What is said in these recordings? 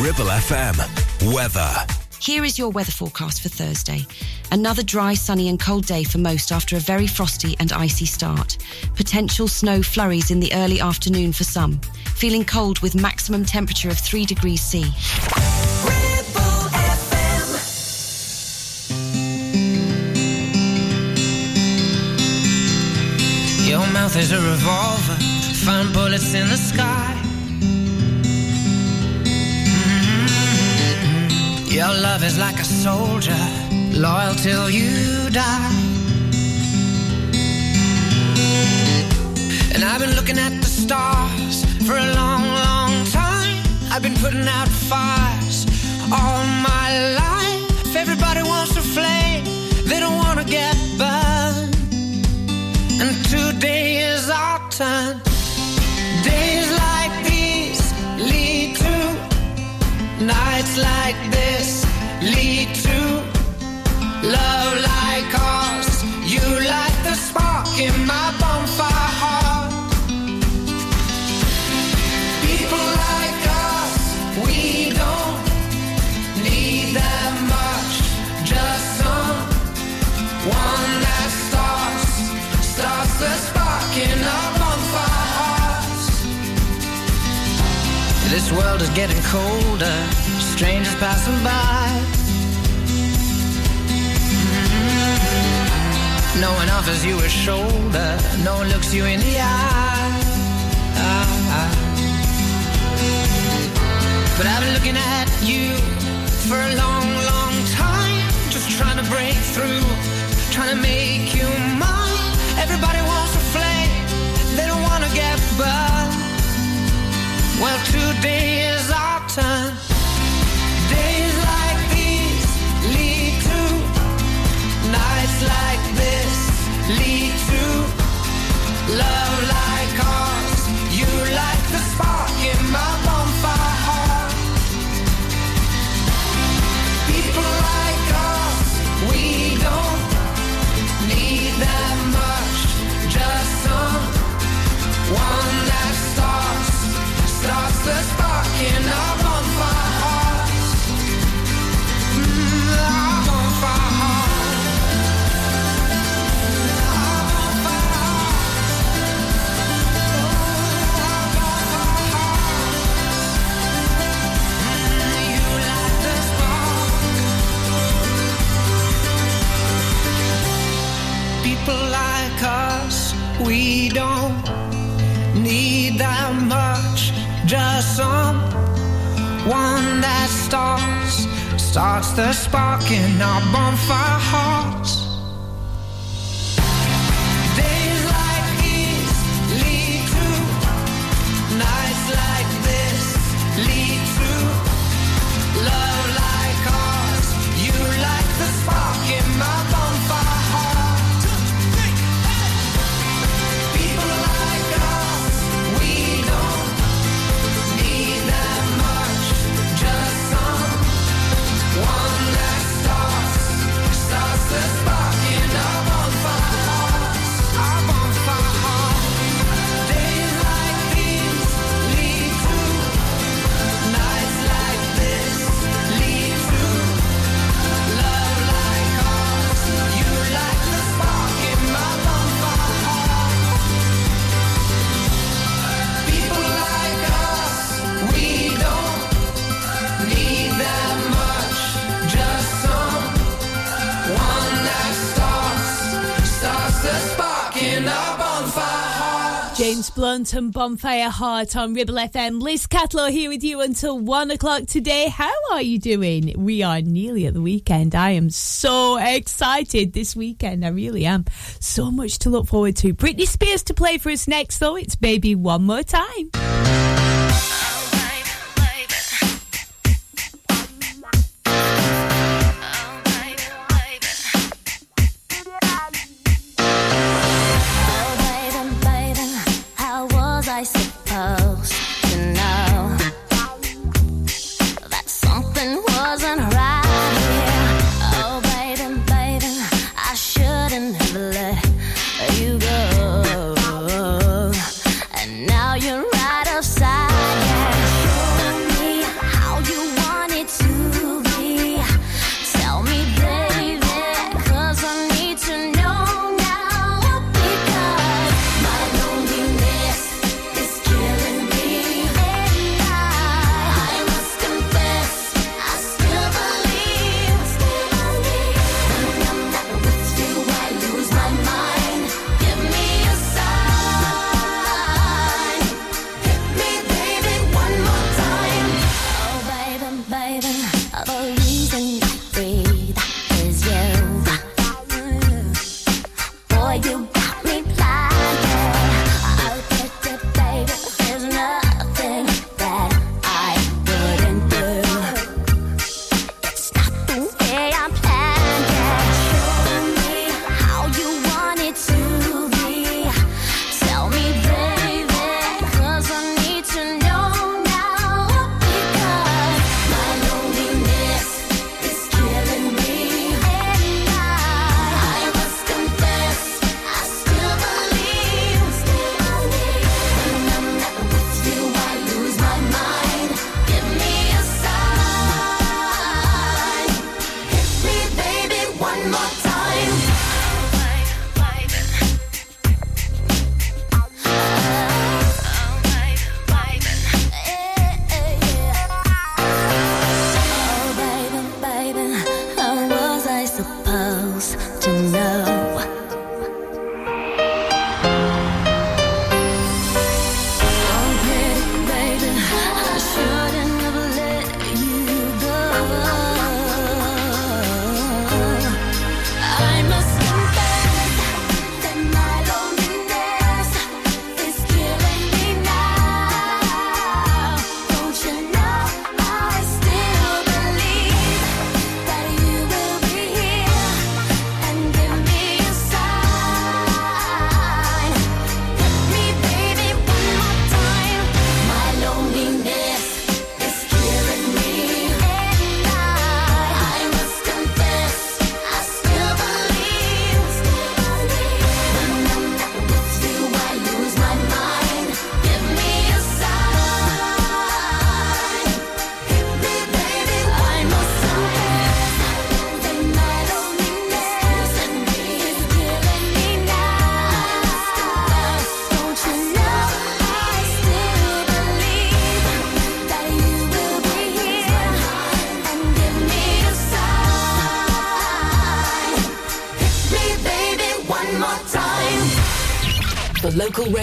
Ribble FM. Weather. Here is your weather forecast for Thursday. Another dry, sunny, and cold day for most after a very frosty and icy start. Potential snow flurries in the early afternoon for some. Feeling cold with maximum temperature of 3 degrees C. Your mouth is a revolver, find bullets in the sky. Your love is like a soldier, loyal till you die. And I've been looking at the stars for a long, long time. I've been putting out fires all my life. Everybody wants a flame, they don't wanna get burned. And today is our turn. Days like these lead to nights like this to love like ours. You light the spark in my bonfire heart. People like us, we don't need that much. Just some one that starts, starts the spark in our bonfire hearts. This world is getting colder, strangers passing by. No one offers you a shoulder, no one looks you in the eye. But I've been looking at you for a long, long time, just trying to break through, trying to make you starts the spark in our bonfire hearts. James Bonfire Heart on Ribble FM. Liz Catlow here with you until one o'clock today. How are you doing? We are nearly at the weekend. I am so excited this weekend. I really am. So much to look forward to. Britney Spears to play for us next, though. It's Baby One More Time. me.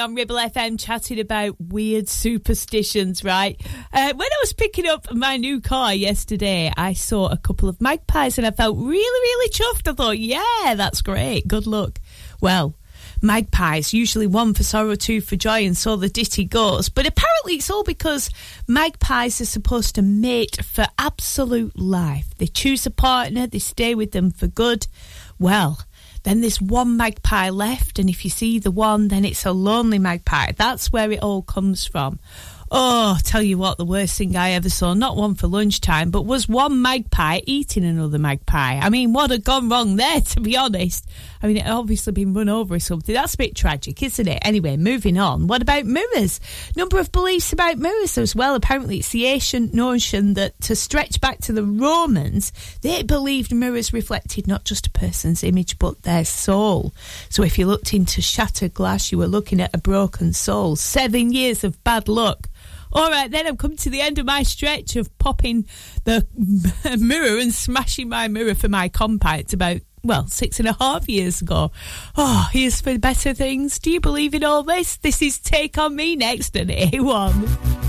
On Ribble FM chatting about weird superstitions, right? Uh, when I was picking up my new car yesterday, I saw a couple of magpies and I felt really, really chuffed. I thought, yeah, that's great. Good luck. Well, magpies, usually one for sorrow, two for joy, and so the ditty goes. But apparently it's all because magpies are supposed to mate for absolute life. They choose a partner, they stay with them for good. Well, then there's one magpie left, and if you see the one, then it's a lonely magpie. That's where it all comes from. Oh, tell you what, the worst thing I ever saw, not one for lunchtime, but was one magpie eating another magpie. I mean, what had gone wrong there, to be honest? I mean, it obviously been run over or something. That's a bit tragic, isn't it? Anyway, moving on. What about mirrors? Number of beliefs about mirrors as well. Apparently, it's the ancient notion that to stretch back to the Romans, they believed mirrors reflected not just a person's image, but their soul. So if you looked into shattered glass, you were looking at a broken soul. Seven years of bad luck. All right, then I've come to the end of my stretch of popping the mirror and smashing my mirror for my compact about, well, six and a half years ago. Oh, here's for better things. Do you believe in all this? This is Take On Me next on A1.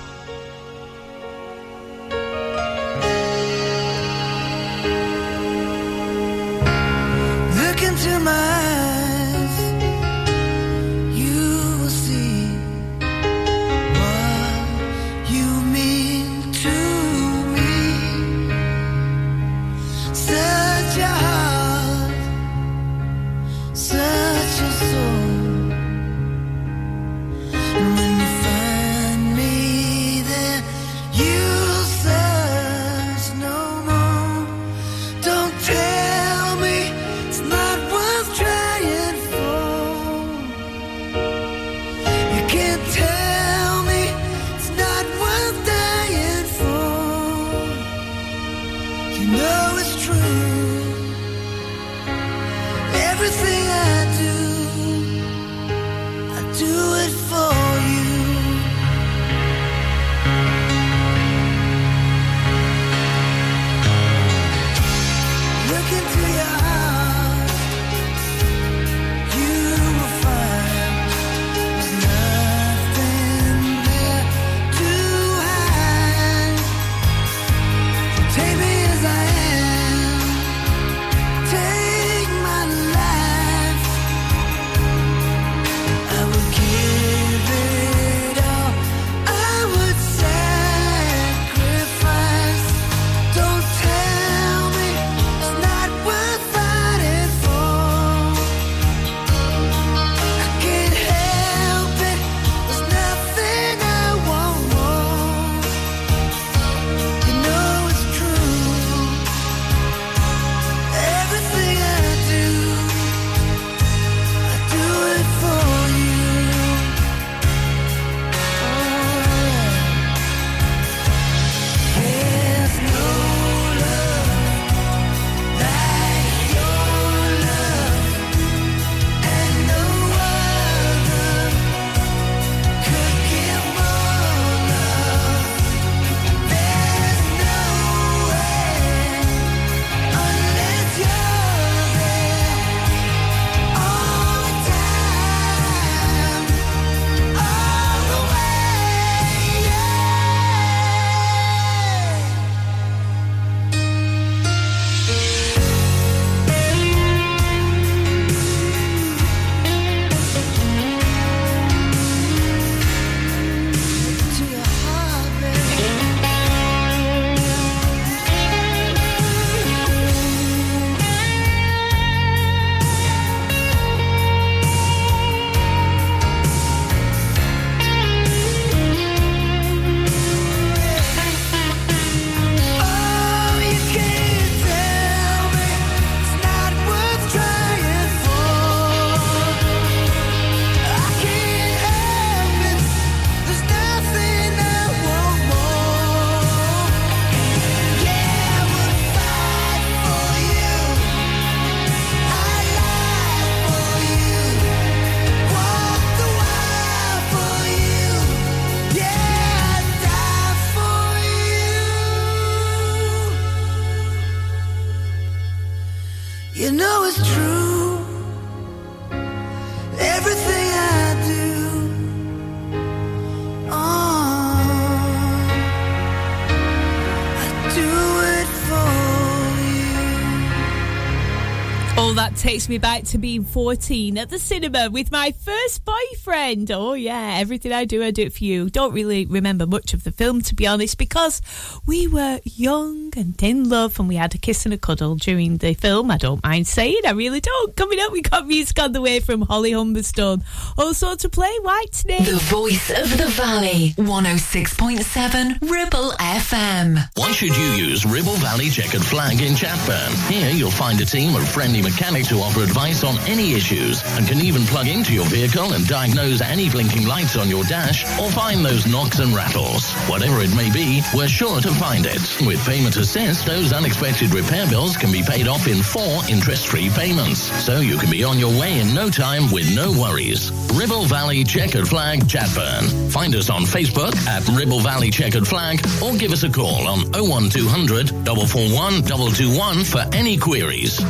Takes me back to being 14 at the cinema with my first boyfriend. Oh, yeah, everything I do, I do it for you. Don't really remember much of the film, to be honest, because we were young and in love and we had a kiss and a cuddle during the film. I don't mind saying, I really don't. Coming up, we got music on the way from Holly Humberstone. Also to play Whitesnake. The voice of the valley. 106.7 Ribble FM. Why should you use Ribble Valley Checkered Flag in Chatburn? Here you'll find a team of friendly mechanics who offer advice on any issues and can even plug into your vehicle and diagnose any blinking lights on your dash or find those knocks and rattles. Whatever it may be, we're sure to find it. With Payment Assist, those unexpected repair bills can be paid off in four interest-free payments. So you can be on your way in no time with no worries. Ribble Valley Checkered Flag Chatburn. Find us on Facebook at Ribble Valley Checkered Flag or give us a call on 01200 441 221 for any queries.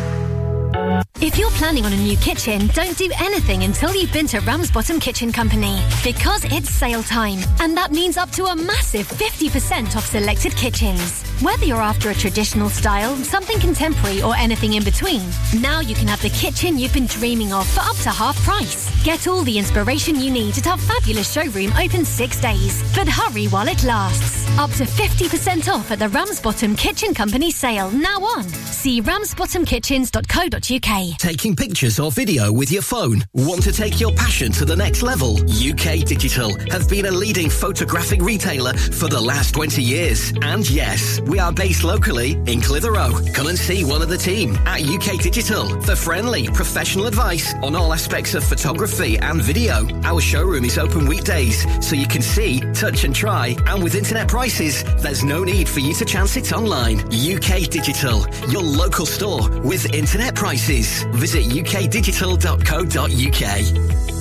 If you're planning on a new kitchen, don't do anything until you've been to Ramsbottom Kitchen Company. Because it's sale time, and that means up to a massive 50% off selected kitchens. Whether you're after a traditional style, something contemporary, or anything in between, now you can have the kitchen you've been dreaming of for up to half price. Get all the inspiration you need at our fabulous showroom open six days. But hurry while it lasts. Up to 50% off at the Ramsbottom Kitchen Company sale now on. See ramsbottomkitchens.co.uk. Taking pictures or video with your phone? Want to take your passion to the next level? UK Digital have been a leading photographic retailer for the last 20 years. And yes, we are based locally in Clitheroe. Come and see one of the team at UK Digital for friendly, professional advice on all aspects of photography and video. Our showroom is open weekdays, so you can see, touch and try. And with internet prices, there's no need for you to chance it online. UK Digital, your local store with internet prices. Visit ukdigital.co.uk.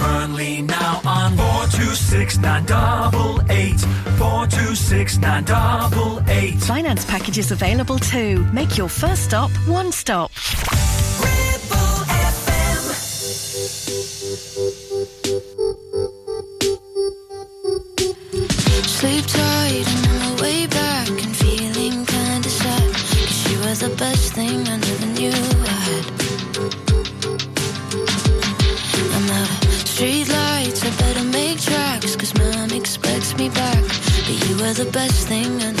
Burnley now on 426 988, 426 988. Finance packages available too. Make your first stop one stop. Sleep tight and on the way back and feeling kinda sad. Cause you were the best thing I never knew the best thing I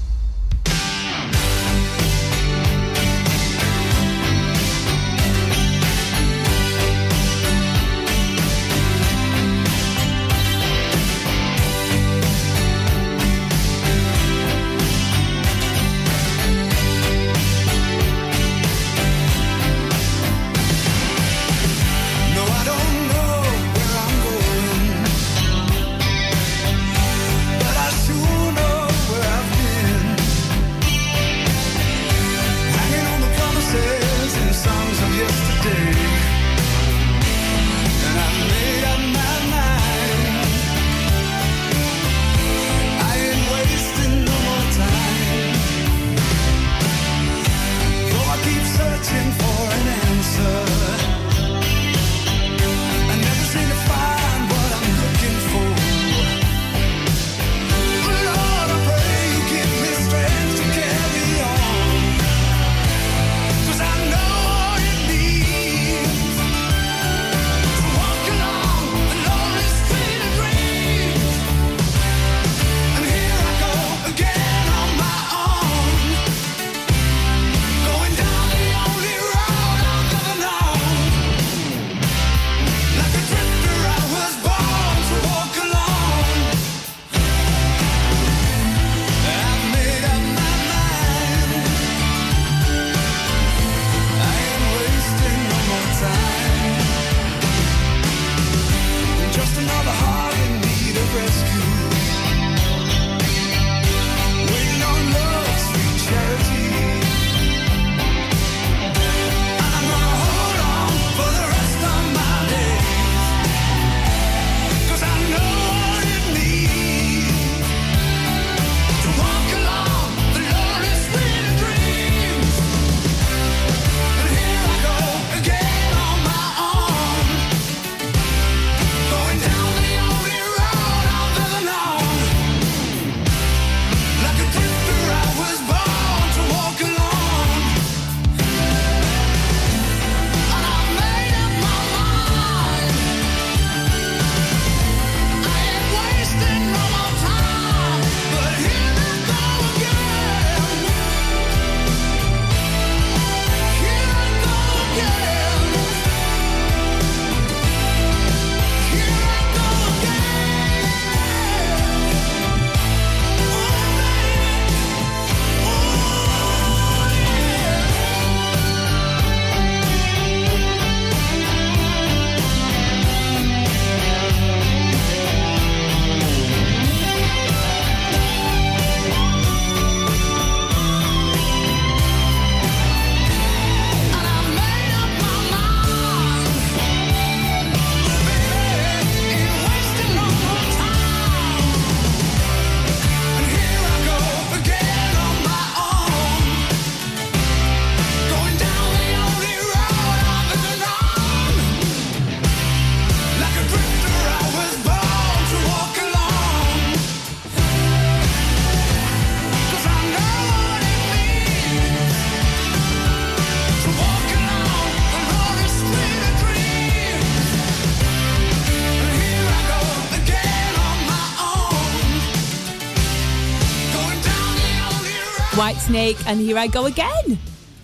Snake, and here I go again.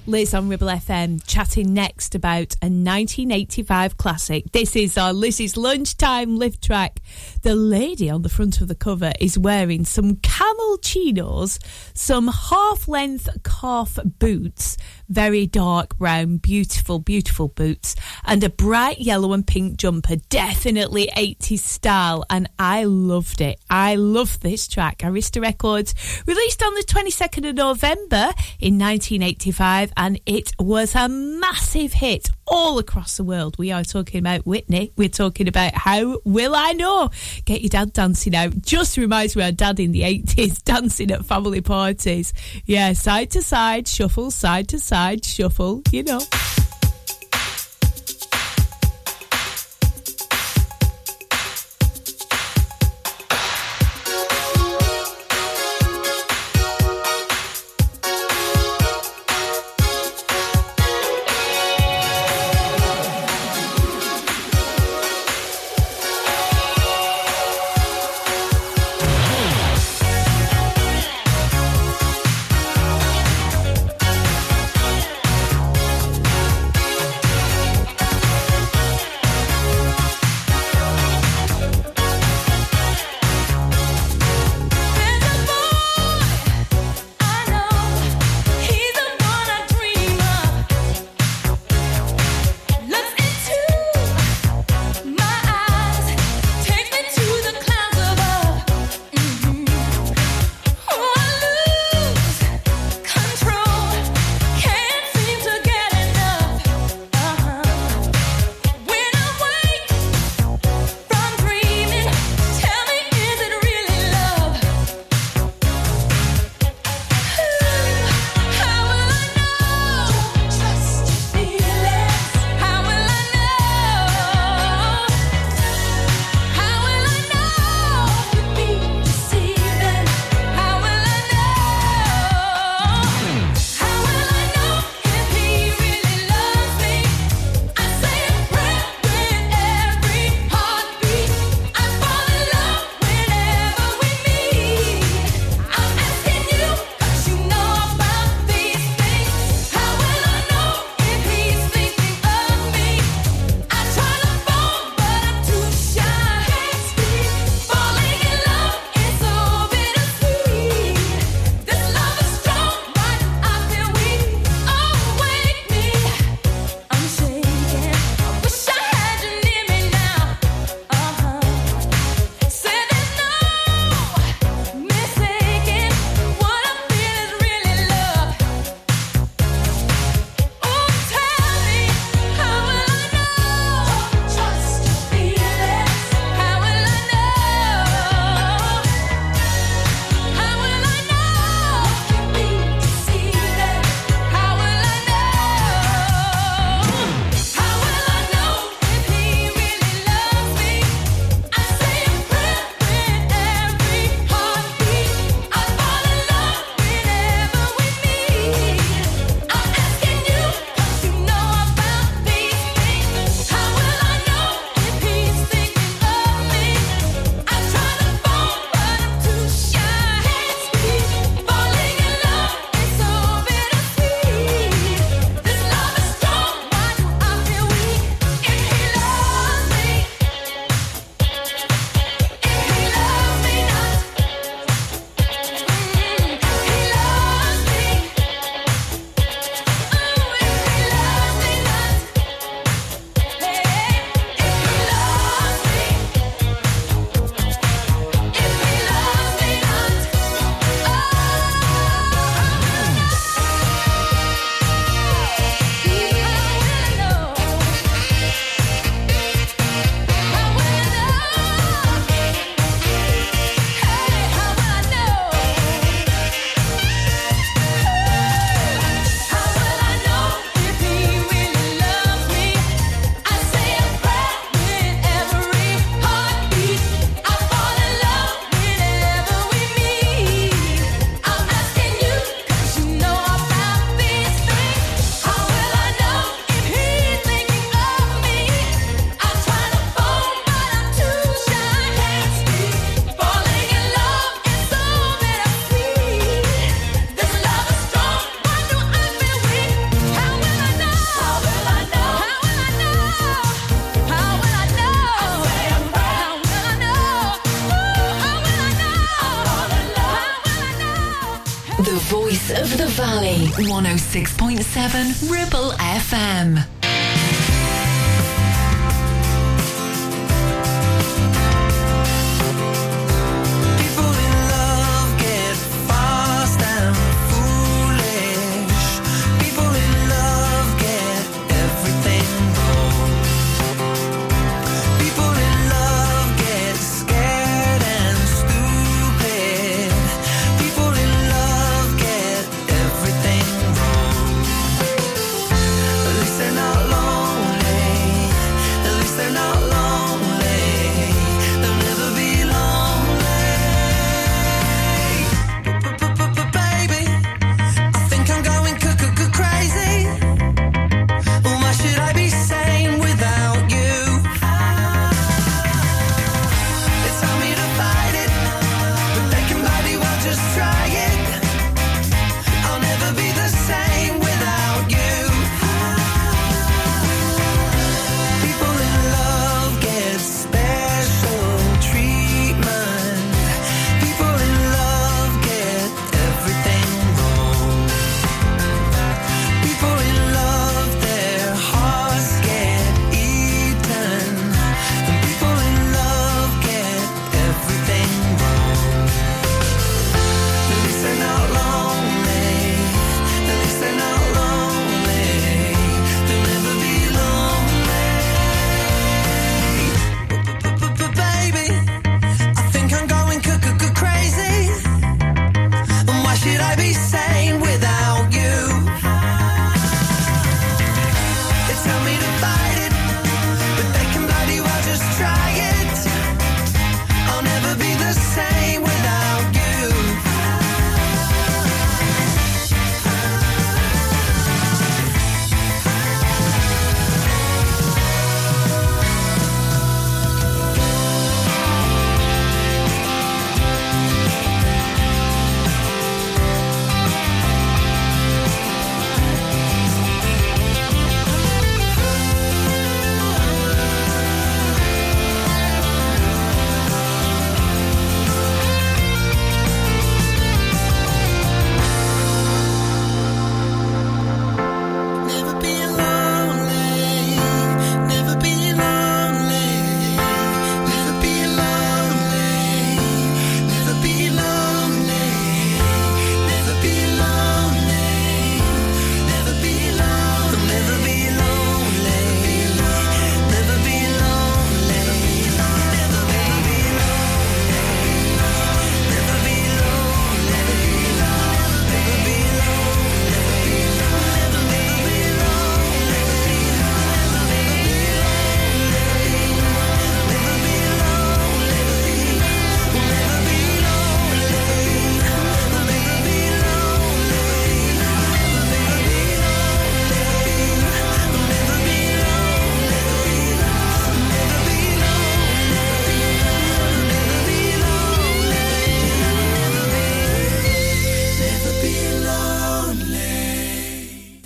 Liz on Ribble FM chatting next about a 1985 classic. This is our Liz's lunchtime lift track. The lady on the front of the cover is wearing some camel chinos, some half length calf boots, very dark brown, beautiful, beautiful boots, and a bright yellow and pink jumper. Definitely 80s style, and I loved it. I love this track. Arista Records released on the 22nd of November in 1985, and it was a massive hit all across the world. We are talking about Whitney. We're talking about How Will I Know? Get your dad dancing out. Just reminds me of dad in the 80s dancing at family parties. Yeah, side to side, shuffle, side to side, shuffle, you know. 7 River.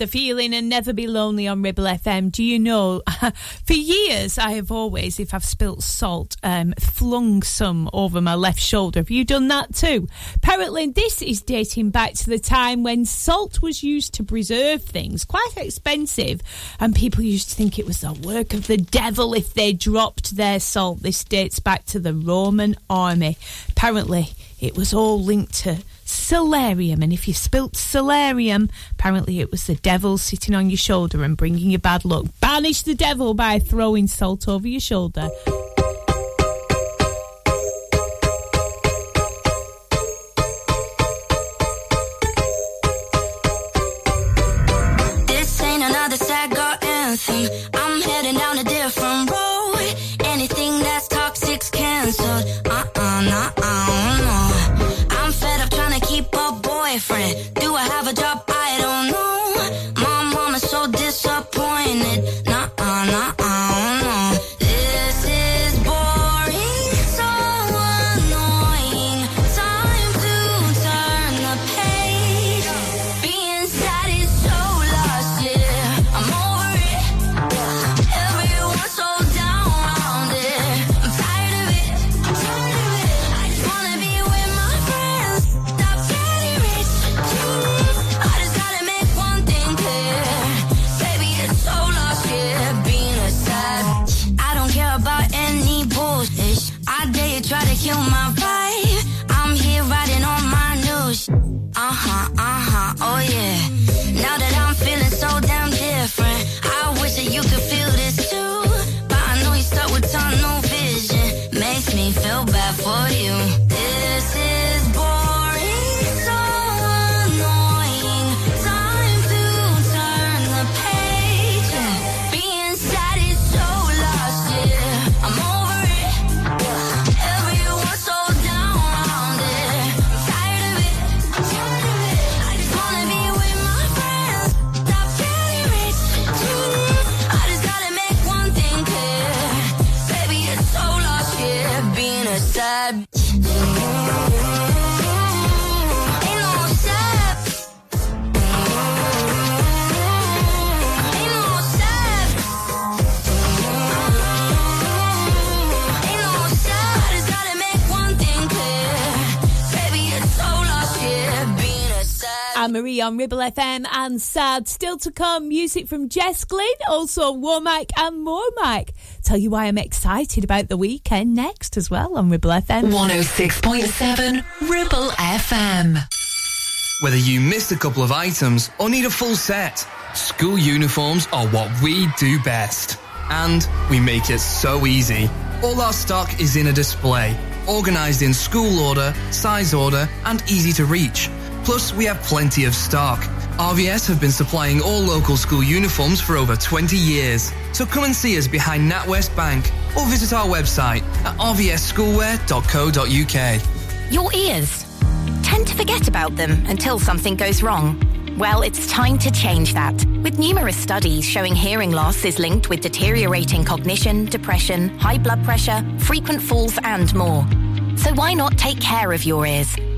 the feeling and never be lonely on Ribble FM. Do you know? For years, I have always, if I've spilt salt, um, flung some over my left shoulder. Have you done that too? Apparently, this is dating back to the time when salt was used to preserve things, quite expensive, and people used to think it was the work of the devil if they dropped their salt. This dates back to the Roman army. Apparently, it was all linked to salarium. And if you spilt salarium, apparently it was the devil sitting on your shoulder and bringing you bad luck. Banish the devil by throwing salt over your shoulder. Sad. On Ribble FM and sad. Still to come, music from Jess Glynne, also Womack and more Mike. Tell you why I'm excited about the weekend next as well on Ribble FM. 106.7 Ribble FM. Whether you missed a couple of items or need a full set, school uniforms are what we do best. And we make it so easy. All our stock is in a display, organised in school order, size order, and easy to reach. Plus, we have plenty of stock. RVS have been supplying all local school uniforms for over 20 years. So come and see us behind NatWest Bank or visit our website at rvsschoolwear.co.uk. Your ears. Tend to forget about them until something goes wrong. Well, it's time to change that. With numerous studies showing hearing loss is linked with deteriorating cognition, depression, high blood pressure, frequent falls, and more. So why not take care of your ears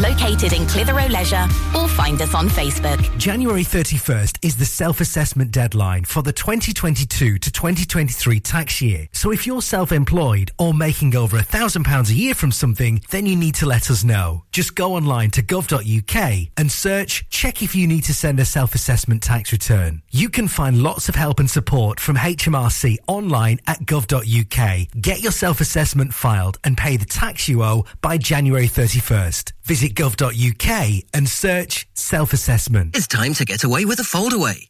Located in Clitheroe Leisure or find us on Facebook. January 31st is the self-assessment deadline for the 2022 to 2023 tax year. So if you're self-employed or making over a thousand pounds a year from something, then you need to let us know. Just go online to gov.uk and search check if you need to send a self-assessment tax return. You can find lots of help and support from HMRC online at gov.uk. Get your self-assessment filed and pay the tax you owe by January 31st. Visit gov.uk and search self-assessment. It's time to get away with a foldaway.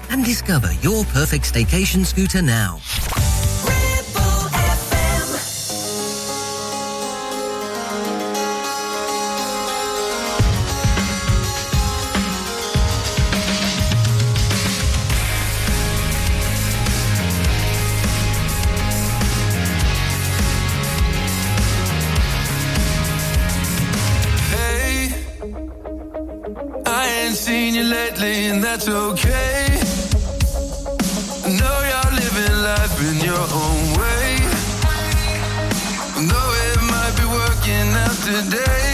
and discover your perfect staycation scooter now. Hey, I ain't seen you lately, and that's okay. In your own way. Though it might be working out today,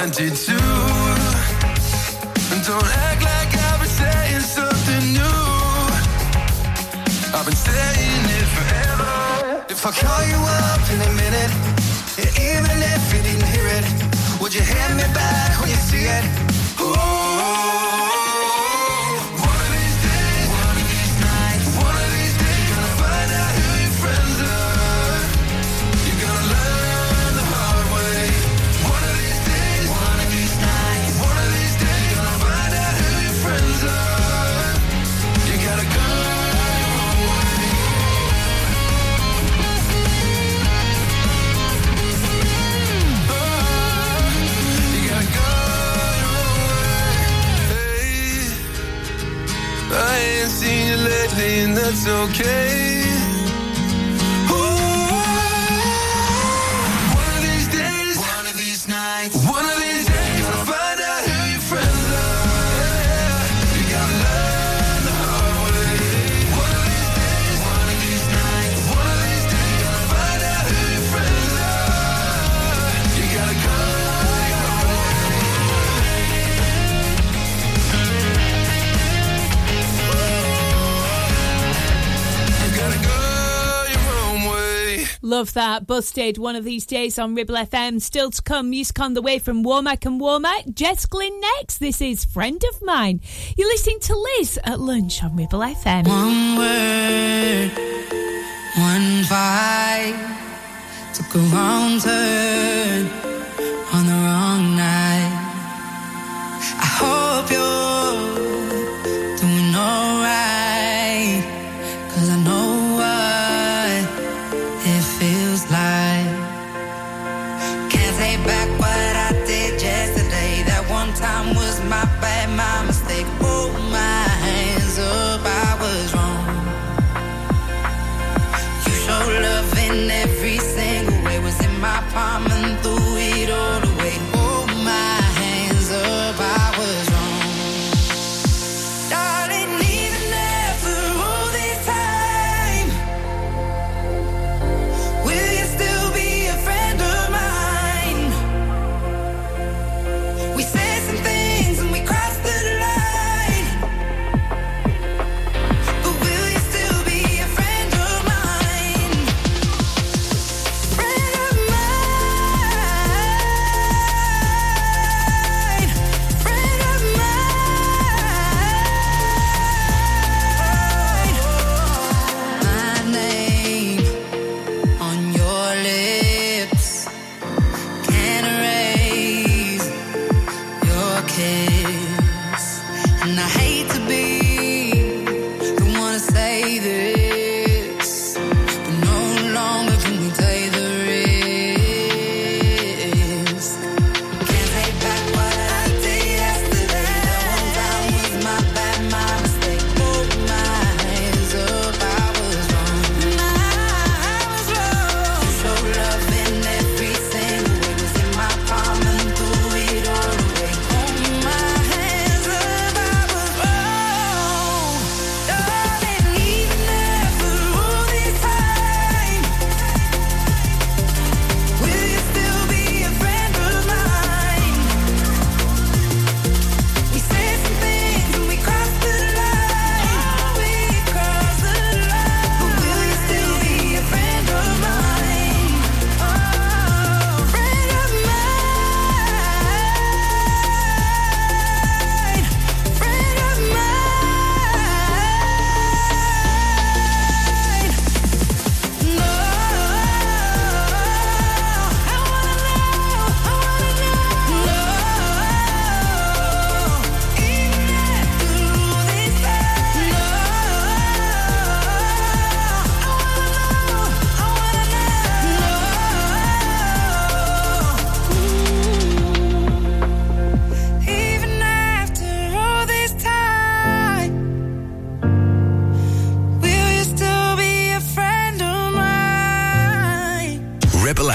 1992. And don't act like I've been saying something new. I've been saying it forever. If I call you up in a minute, even if you didn't hear it, would you hand me back when you see it? Ooh. something that's okay. love that. Busted one of these days on Ribble FM. Still to come, music on the way from Womack and Womack. Jess Glynne next. This is Friend of Mine. You're listening to Liz at lunch on Ribble FM. One word, one fight. Took a wrong turn on the wrong night. I hope you're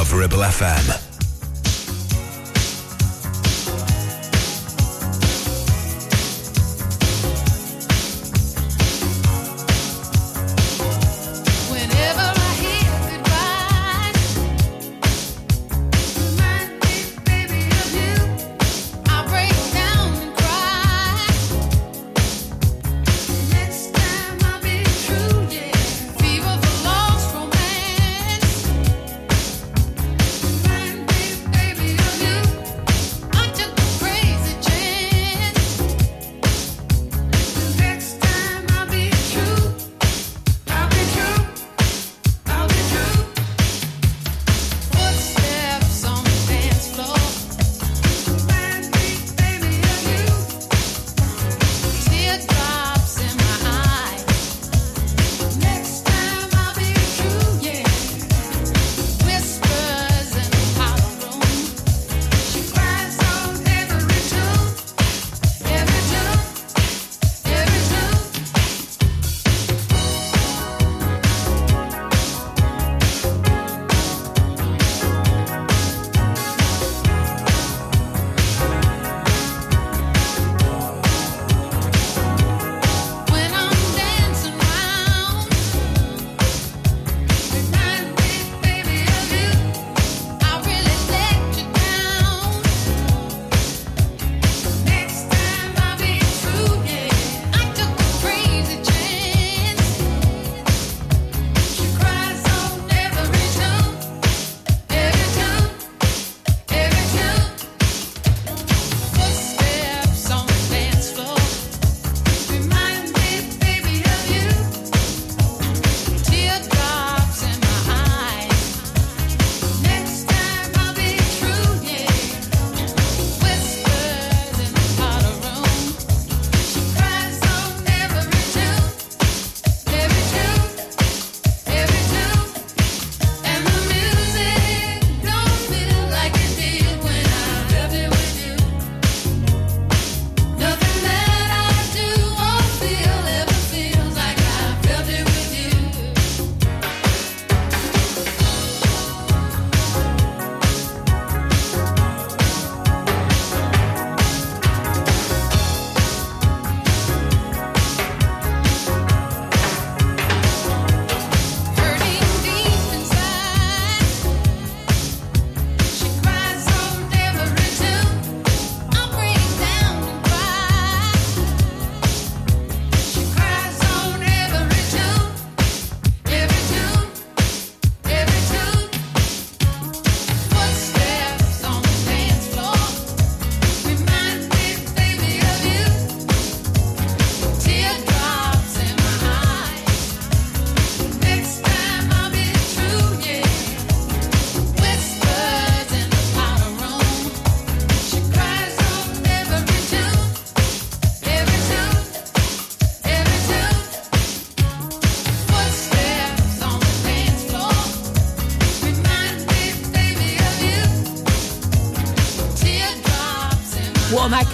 love Ribble FM.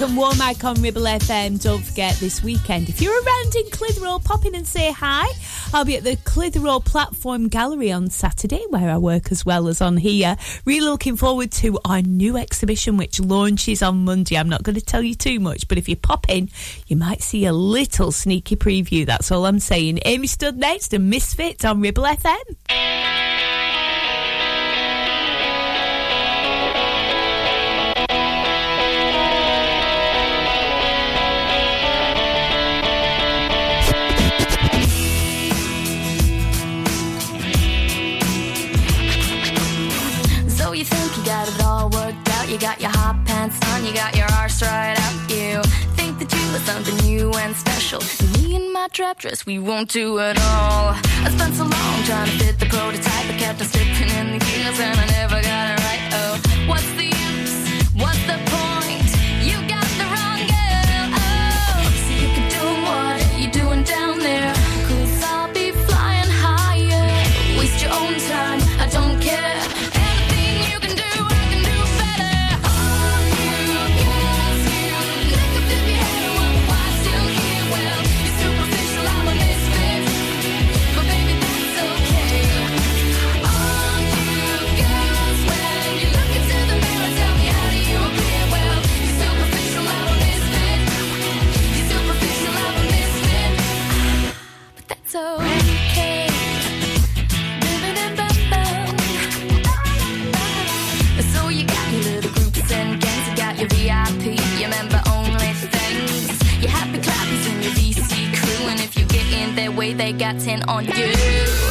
And Womack on Ribble FM. Don't forget this weekend, if you're around in Clitheroe, pop in and say hi. I'll be at the Clitheroe Platform Gallery on Saturday, where I work as well as on here. Really looking forward to our new exhibition, which launches on Monday. I'm not going to tell you too much, but if you pop in, you might see a little sneaky preview. That's all I'm saying. Amy Studt next to Misfit on Ribble FM. Special. Me and my trap dress, we won't do it all. I spent so long trying to fit the prototype, I kept on slipping in the gears and I never got it right. Oh, what's the use? What's the point? You got the wrong girl. Oh, so you can do what you're doing down there. Got 10 on you.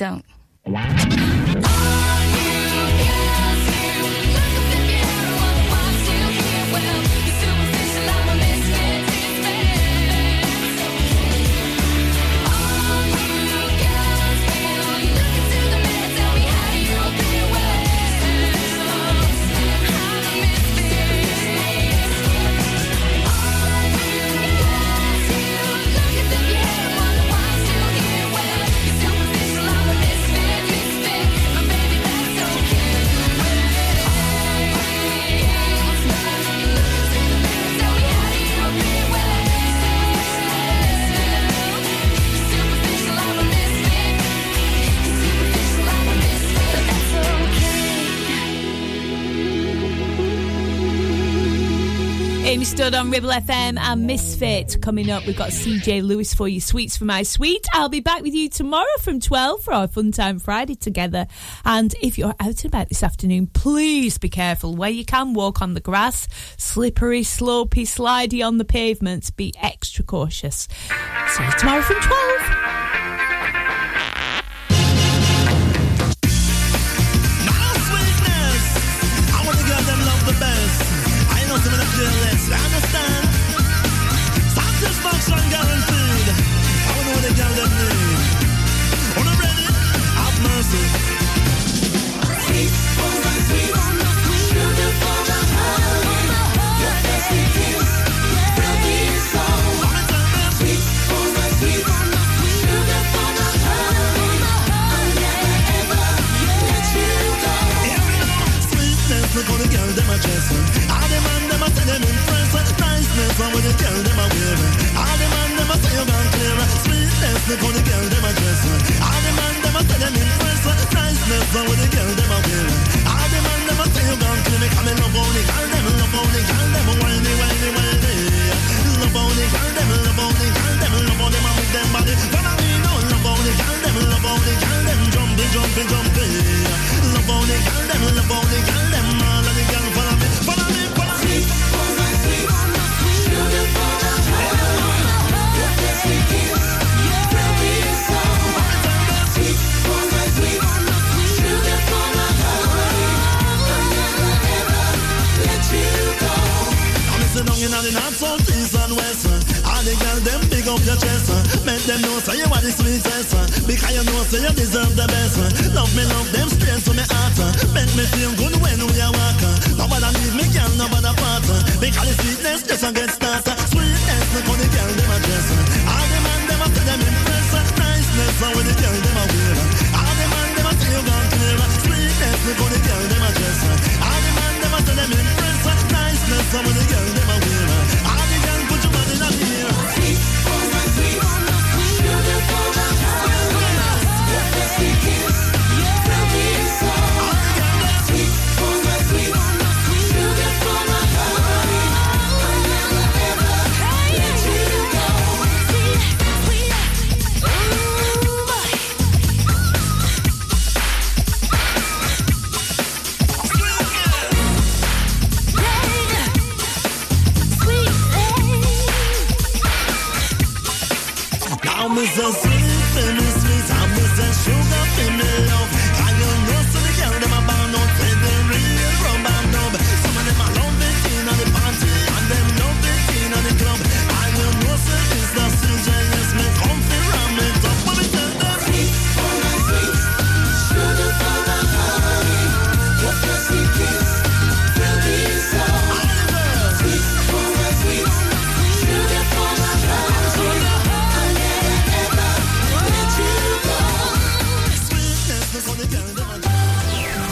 Don't? Stood on Ribble FM and Misfit. Coming up, we've got CJ Lewis for you, Sweets for My Sweet. I'll be back with you tomorrow from 12 for our Fun Time Friday together. And if you're out and about this afternoon, please be careful. Where you can, walk on the grass, slippery, slopey, slidey on the pavements. Be extra cautious. See you tomorrow from 12. Know some of them jealous. I understand. Satisfaction guaranteed. I want what the girl them need. On the ready, have mercy. Sweet, my sweet, sugar for. Your will be. Sweet, sweet, sugar for. I'll never ever let you go. Sweetness. them in France such niceness And when the them a man them a say you gone clear Sweetness the funny girl them a dress All the man them a say them in France such niceness And when the girl them a wearing the man them a say you gone clear Come and love on the girl them Love on the girl them Whiny, whiny, whiny Love de girl them Love on girl them Love on them with them body Come on me no Love on the girl them Love on girl them Jumping, jumping, Love girl Love let them know so you are the sweetest Because you know so you deserve the best Love me, love them straight to my heart Make me feel good